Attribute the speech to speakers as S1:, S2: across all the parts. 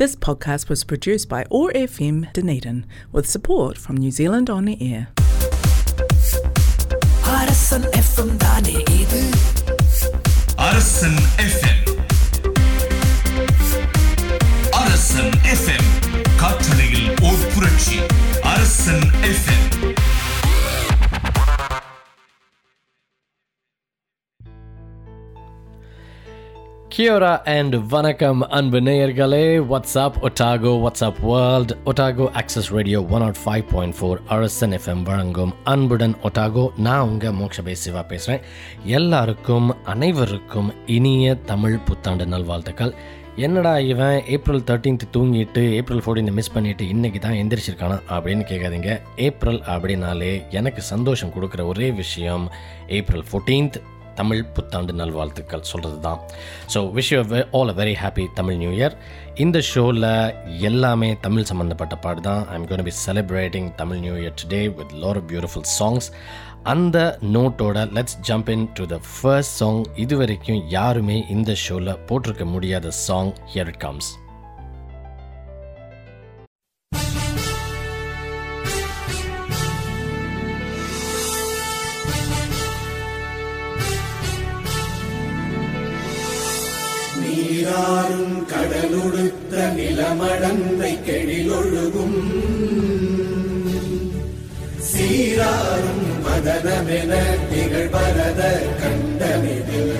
S1: This podcast was produced by OAR FM Dunedin with support from New Zealand On the Air.
S2: Arasan FM தானே இது
S3: அரசன் FM அரசன் FM காற்றலையில் ஓர் புரட்சி அரசன் எஃப்எம்
S4: கியோரா அண்ட் வணக்கம் அன்பு நேயர்களே what's up Otago what's up world Otago access radio one nought five point four அரசன் எஃப்எம் வழங்கும் அன்புடன் ஒட்டாகோ நான் உங்கள் மோக்ஷபே சிவா பேசுகிறேன் எல்லாருக்கும் அனைவருக்கும் இனிய தமிழ் புத்தாண்டு நல்வாழ்த்துக்கள் என்னடா இவன் ஏப்ரல் தேர்ட்டீன்த் தூங்கிட்டு ஏப்ரல் ஃபோர்டீன் மிஸ் பண்ணிட்டு இன்னைக்கு தான் எந்திரிச்சிருக்கானா அப்படின்னு கேட்காதீங்க ஏப்ரல் அப்படின்னாலே எனக்கு சந்தோஷம் கொடுக்குற ஒரே விஷயம் ஏப்ரல் ஃபோர்டீன்த் தமிழ் புத்தாண்டு நல்வாழ்த்துக்கள் சொல்கிறது தான் so wish you all a very happy Tamil new year இந்த ஷோவில் எல்லாமே தமிழ் சம்மந்தப்பட்ட பாட்டு தான் I'm gonna be celebrating Tamil new year today with lot of beautiful songs அந்த நோட்டோட let's jump into the first song இது வரைக்கும் யாருமே இந்த ஷோவில் போட்டிருக்க முடியாத சாங் ஹியர் இட் கம்ஸ்
S2: யாரும் கடலுடுத்த நிலமடந்தை கெழிலொழுகும். சீராரும் மதனமென திகழ்வரத கண்டமிதில்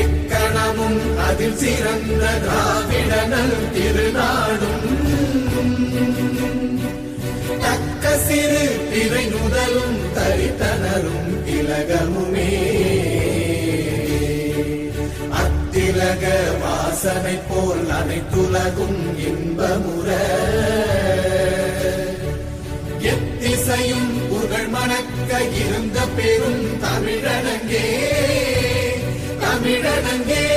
S2: எக்கணமும் அதில் சிறந்த திராவிடனல் திருநாடும். தக்க சிறு திரை நுதலும் தரித்தனரும் திலகமுமே அரசனை போல் அனைத்துலகும் இன்பமுற. எத்திசையும் புகழ் மணக்க இருந்த பெரும் தமிழனங்கே தமிழனங்கே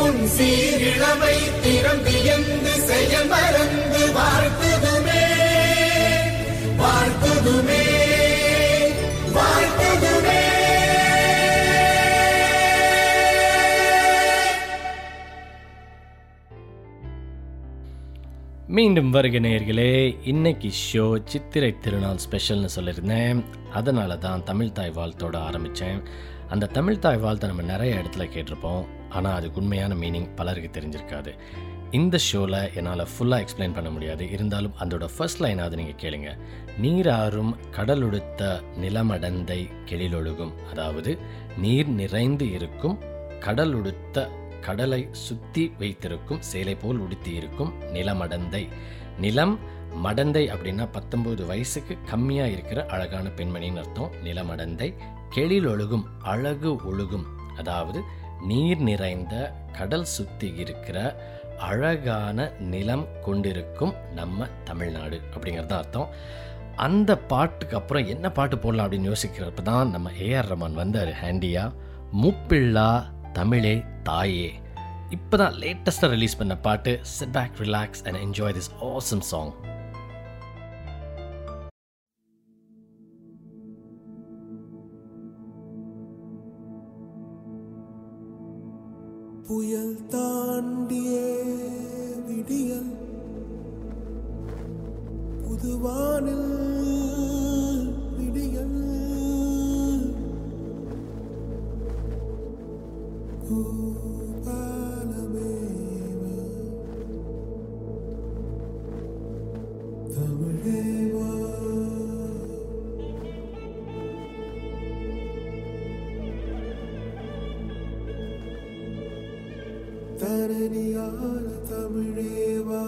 S2: உன் சீரிழமை திறந்து திறம்பியந்து செயல் மறந்து வாழ்த்து
S4: மீண்டும் வருக நேயர்களே இன்னைக்கு ஷோ சித்திரை திருநாள் ஸ்பெஷல்னு சொல்லியிருந்தேன். அதனால தான் தமிழ் தாய் வாழ்த்தோட ஆரம்பித்தேன் அந்த தமிழ் தாய் வாழ்த்தை நம்ம நிறைய இடத்துல கேட்டிருப்போம். ஆனால் அதுக்கு உண்மையான மீனிங் பலருக்கு தெரிஞ்சிருக்காது. இந்த ஷோவில் என்னால் ஃபுல்லாக எக்ஸ்பிளைன் பண்ண முடியாது. இருந்தாலும் அதோட ஃபர்ஸ்ட் லைனாவது நீங்கள் கேளுங்க. நீராறும் கடலுடுத்த நிலமடந்தை கெளிலொழுகும் அதாவது நீர் நிறைந்து இருக்கும் கடலுடுத்த கடலை சுத்தி வைத்திருக்கும் சேலை போல் உடுத்தி இருக்கும் நிலமடந்தை நிலம் மடந்தை அப்படின்னா பத்தொன்பது வயசுக்கு கம்மியா இருக்கிற அழகான பெண்மணின்னு அர்த்தம். நிலமடந்தை கெளில் ஒழுகும் அழகு ஒழுகும். அதாவது நீர் நிறைந்த கடல் சுத்தி இருக்கிற அழகான நிலம் கொண்டிருக்கும் நம்ம தமிழ்நாடு அப்படிங்கிறது தான் அர்த்தம். அந்த பாட்டுக்கு அப்புறம் என்ன பாட்டு போடலாம் அப்படின்னு யோசிக்கிறப்ப தான் நம்ம ஏஆர் ரமான் வந்தார் ஹேண்டியா முப்பிள்ளா தமிழே தாயே. இப்போ தான் லேட்டஸ்ட்டாக ரிலீஸ் பண்ண பாட்டு set back relax and enjoy this awesome song
S2: புயல் தாண்டியே விடியல் புதுவானில் தரணியான தமிழேவா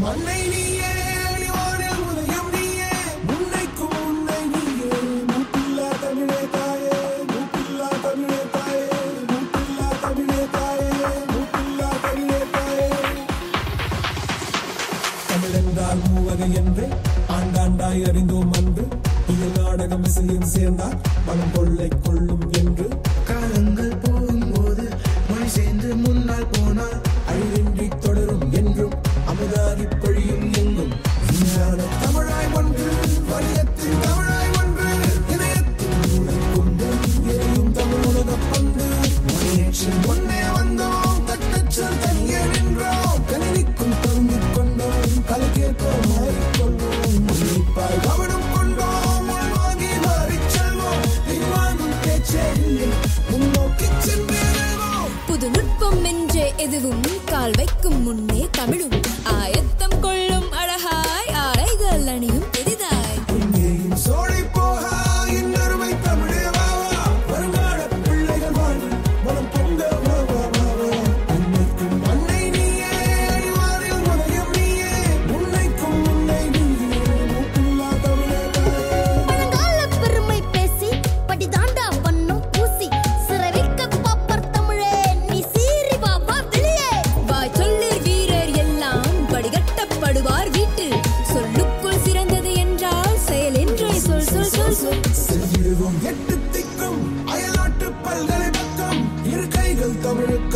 S5: மண்ணை நீயே அழிவோட உதயம் நீயே முன்னைக்கும் முன்னை நீயே மூப்பில்லா தமிழே தாயே
S6: மூப்பில்லா தமிழே தாயே மூப்பில்லா தமிழே தாயே மூப்பில்லா தமிழே தாயே தமிழென்றால் மூவகை
S7: என்று அறிந்தோம் அன்று. இது நாடகம் இசையும் சேர்ந்தால் மனம் கொள்ளை கொள்ளும் என்று
S5: கால் வைக்கும் முன்னே தமிழும்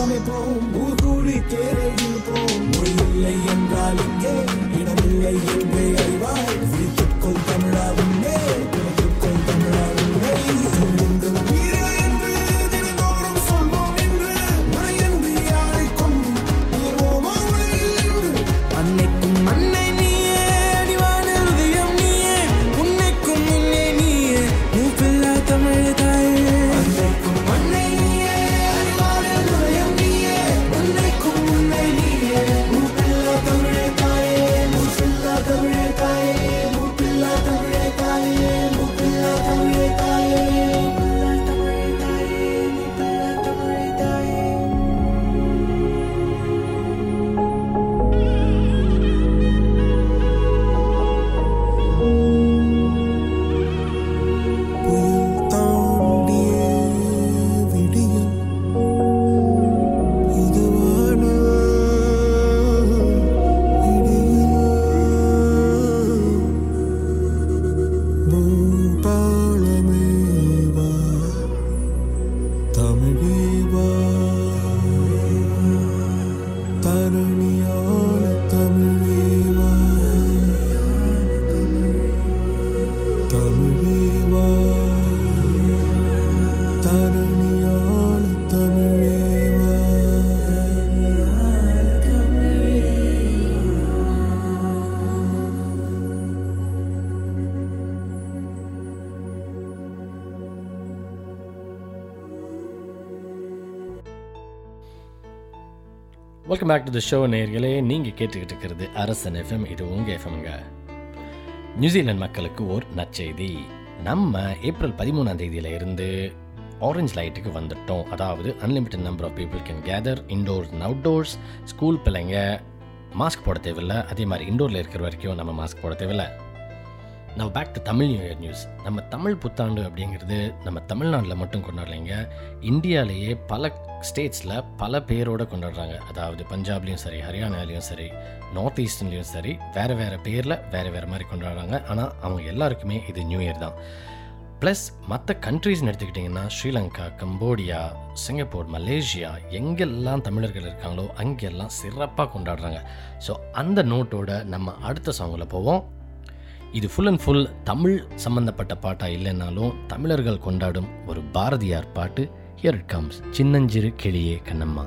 S5: சமைப்போம் அமைப்போம் தேரையில் போம் தேரை மொழி இல்லை என்றால் இங்கே இடமில்லை என்றே அறிவாய். விழித்துக்கொள் தமிழாவும்
S4: welcome back to the show நேர்களே நீங்கள் கேட்டுக்கிட்டு இருக்கிறது அரசன் எஃப்எம் இது உங்கள் எஃப்எம்ங்க நியூசிலாந்து மக்களுக்கு ஒரு நற்செய்தி. நம்ம ஏப்ரல் பதிமூணாம் தேதியில இருந்து ஆரஞ்ச் லைட்டுக்கு வந்துட்டோம். அதாவது unlimited number of people can gather indoors and outdoors school பிள்ளைங்க மாஸ்க் போட தேவையில்லை. அதே மாதிரி இண்டோரில் இருக்கிற வரைக்கும் நம்ம மாஸ்க் போட தேவையில்லை. நம்ம back to Tamil new year news நம்ம தமிழ் புத்தாண்டு அப்படிங்கிறது நம்ம தமிழ்நாட்டில் மட்டும் கொண்டாடலைங்க. இந்தியாவிலேயே பல ஸ்டேட்ஸில் பல பேரோடு கொண்டாடுறாங்க. அதாவது பஞ்சாப்லேயும் சரி ஹரியானாலையும் சரி நார்த் ஈஸ்டர்ன்லேயும் சரி வேறு வேறு பேரில் வேறு வேறு மாதிரி கொண்டாடுறாங்க. ஆனால் அவங்க எல்லாருக்குமே இது நியூ இயர் தான். ப்ளஸ் மற்ற கண்ட்ரீஸ்னு எடுத்துக்கிட்டிங்கன்னா ஸ்ரீலங்கா கம்போடியா சிங்கப்பூர் மலேசியா எங்கெல்லாம் தமிழர்கள் இருக்காங்களோ அங்கெல்லாம் சிறப்பாக கொண்டாடுறாங்க. ஸோ அந்த நோட்டோட நம்ம அடுத்த சாங்கில் போவோம். இது ஃபுல் அண்ட் ஃபுல் தமிழ் சம்பந்தப்பட்ட பாட்டாக இல்லைன்னாலும் தமிழர்கள் கொண்டாடும் ஒரு பாரதியார் பாட்டு ஹியர் இட் கம்ஸ் சின்னஞ்சிறு கிளியே
S6: Kannamma.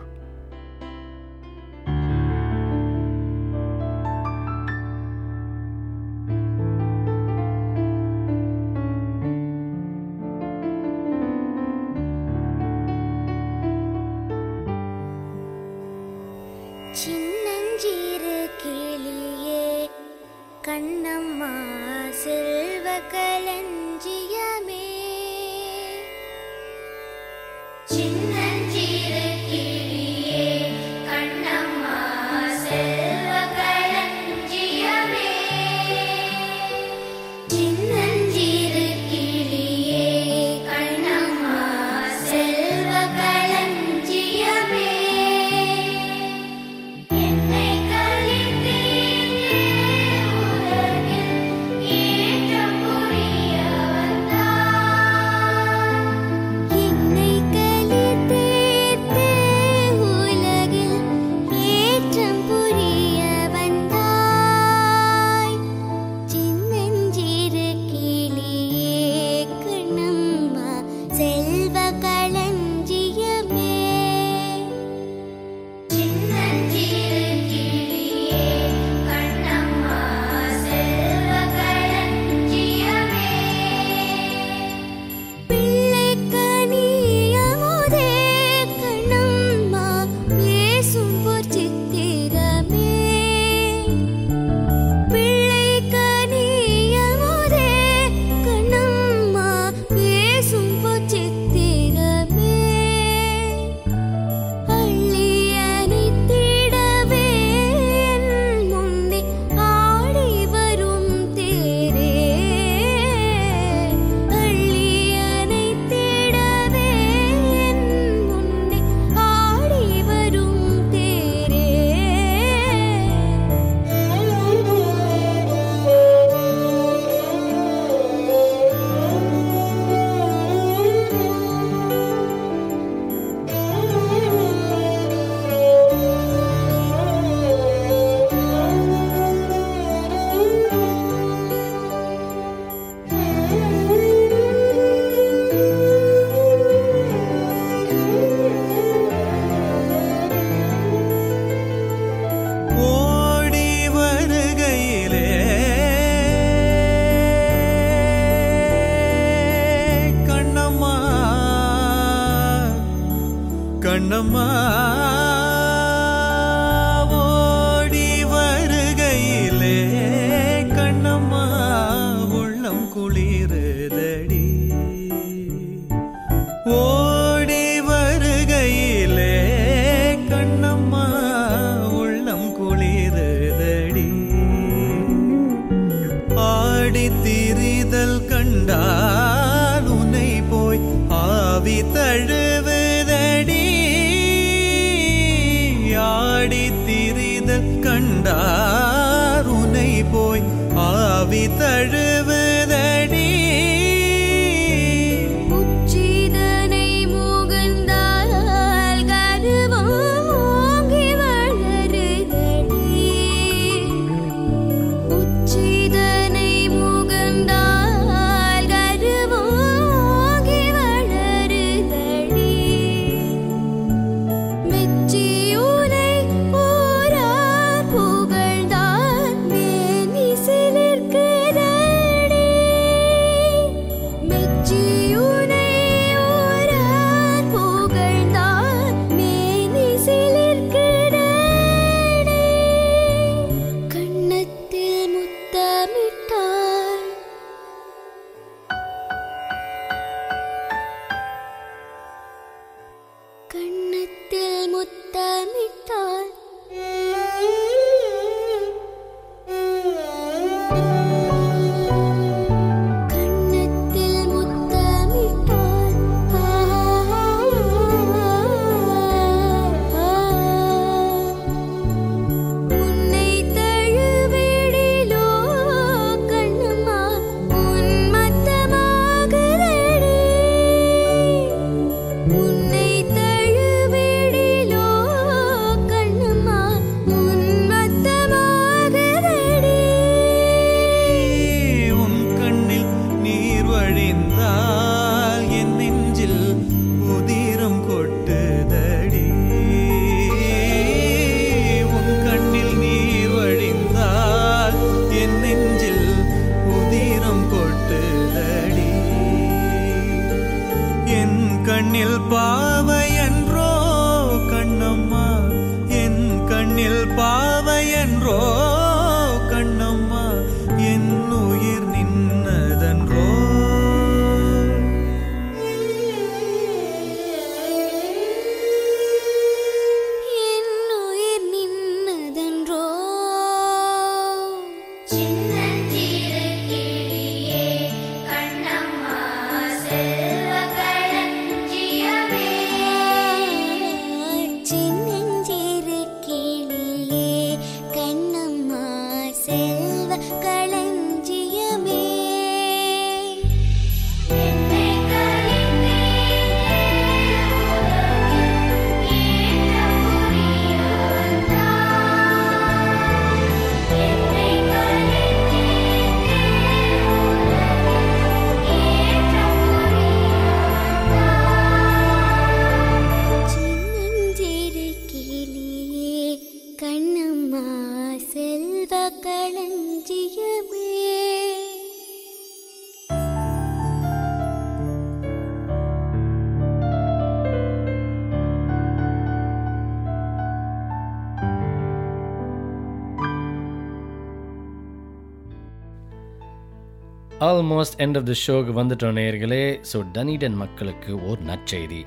S4: Almost end of the ஷோக்கு வந்துட்டோம் நேர்களே ஸோ டனிடன் மக்களுக்கு ஒரு நற்செய்தி.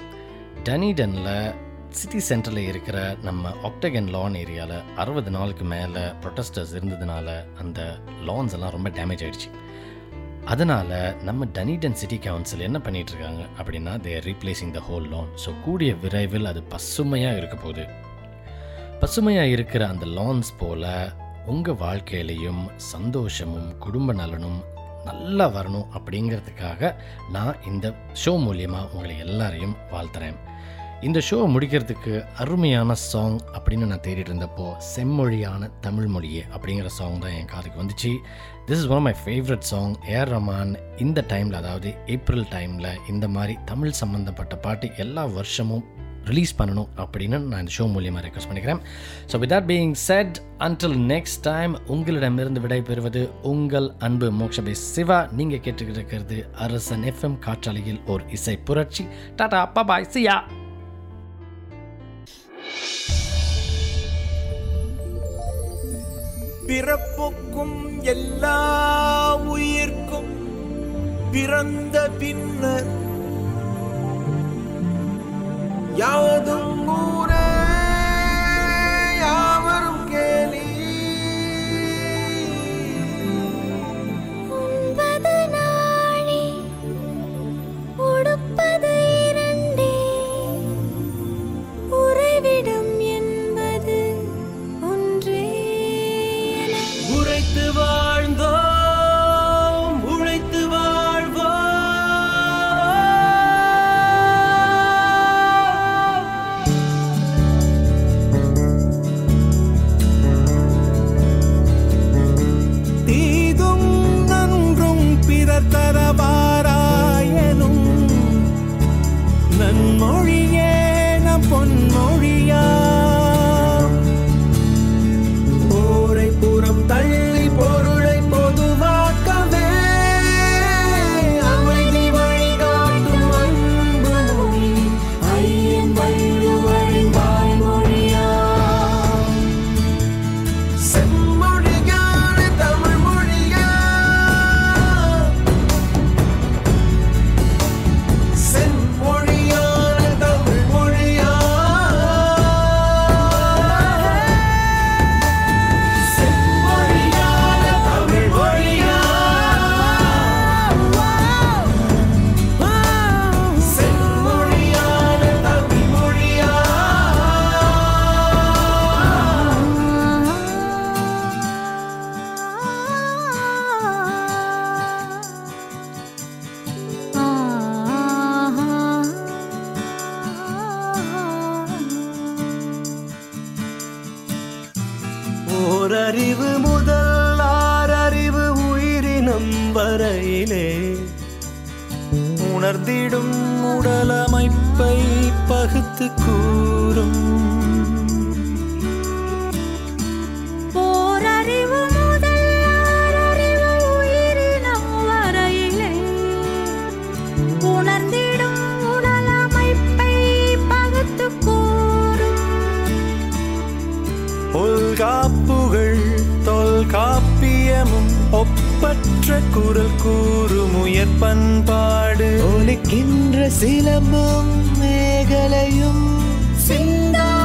S4: டனிடனில் சிட்டி சென்டரில் இருக்கிற நம்ம ஆக்டகன் லான் ஏரியாவில் அறுபது நாளுக்கு மேலே ப்ரொட்டஸ்டர்ஸ் இருந்ததுனால அந்த லான்ஸ் எல்லாம் ரொம்ப டேமேஜ் ஆகிடுச்சு அதனால் நம்ம டனிடன் சிட்டி கவுன்சில் என்ன பண்ணிகிட்ருக்காங்க அப்படின்னா they're replacing the whole lawn so கூடிய விரைவில் அது பசுமையாக இருக்க போகுது. பசுமையாக இருக்கிற அந்த லான்ஸ் போல் உங்கள் வாழ்க்கையிலையும் சந்தோஷமும் குடும்ப நலனும் நல்லா வரணும் அப்படிங்கிறதுக்காக நான் இந்த ஷோ மூலியமாக உங்களை எல்லாரையும் வாழ்த்துறேன். இந்த ஷோ முடிக்கிறதுக்கு அருமையான சாங் அப்படின்னு நான் தேடிட்டு இருந்தப்போ செம்மொழியான தமிழ் மொழியே அப்படிங்கிற சாங் தான் என் காதுக்கு வந்துச்சு. This is one my favourite song A R Rahman இந்த டைமில் அதாவது ஏப்ரல் டைமில் இந்த மாதிரி தமிழ் சம்மந்தப்பட்ட பாட்டு எல்லா வருஷமும் ரிலீஸ் பண்ணணும் அப்படின்னு நான் இந்த ஷோ மூலியமாக ரெக்வஸ்ட் பண்ணிக்கிறேன். So with that being said until next time உங்களிடமிருந்து விடைபெறுவது உங்கள் அன்பு மோக்ஷபே சிவா. நீங்கள் கேட்டுக்கிட்டு இருக்கிறது அரசன் எஃப்எம் காற்றாலையில் ஒரு இசை புரட்சி. டாடா அப்பா பாய் சியா
S5: பிறப்புக்கும் எல்லா உயிர்க்கும் பிறந்த பின்னர் Yaudungure பொன்மொழியே நம் பொன்மொழியா? ஒப்பற்ற குரல் கூறும் உயர் பண்பாடு. ஒலிக்கின்ற சிலம்பும் மேகலையும். சிந்தாமணியுடனே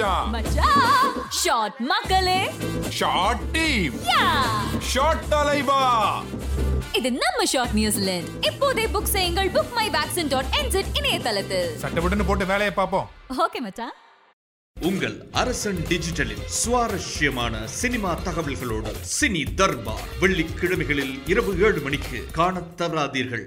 S8: மச்சான்
S9: மச்சான் ஷார்ட் மக்களே.
S8: Short team.
S9: யா.
S8: ஷார்ட் தலைவா.
S9: இது நம்ம ஷார்ட் நியூசிலாந்து. இப்போதே புக் செய்யுங்கள் புக் மை வேக்சின் டாட் என்செட் இணையதளத்தில்.
S8: சட்டப்பட்டுன்னு போட்டு வேலையை பார்ப்போம்.
S9: ஓகே மச்சான்
S10: உங்கள் அரசன் டிஜிட்டலில் சுவாரஸ்யமான சினிமா தகவல்களோடு சினி தர்பார். வெள்ளிக்கிழமைகளில் இரவு ஏழு மணிக்கு காணத் தவறாதீர்கள்.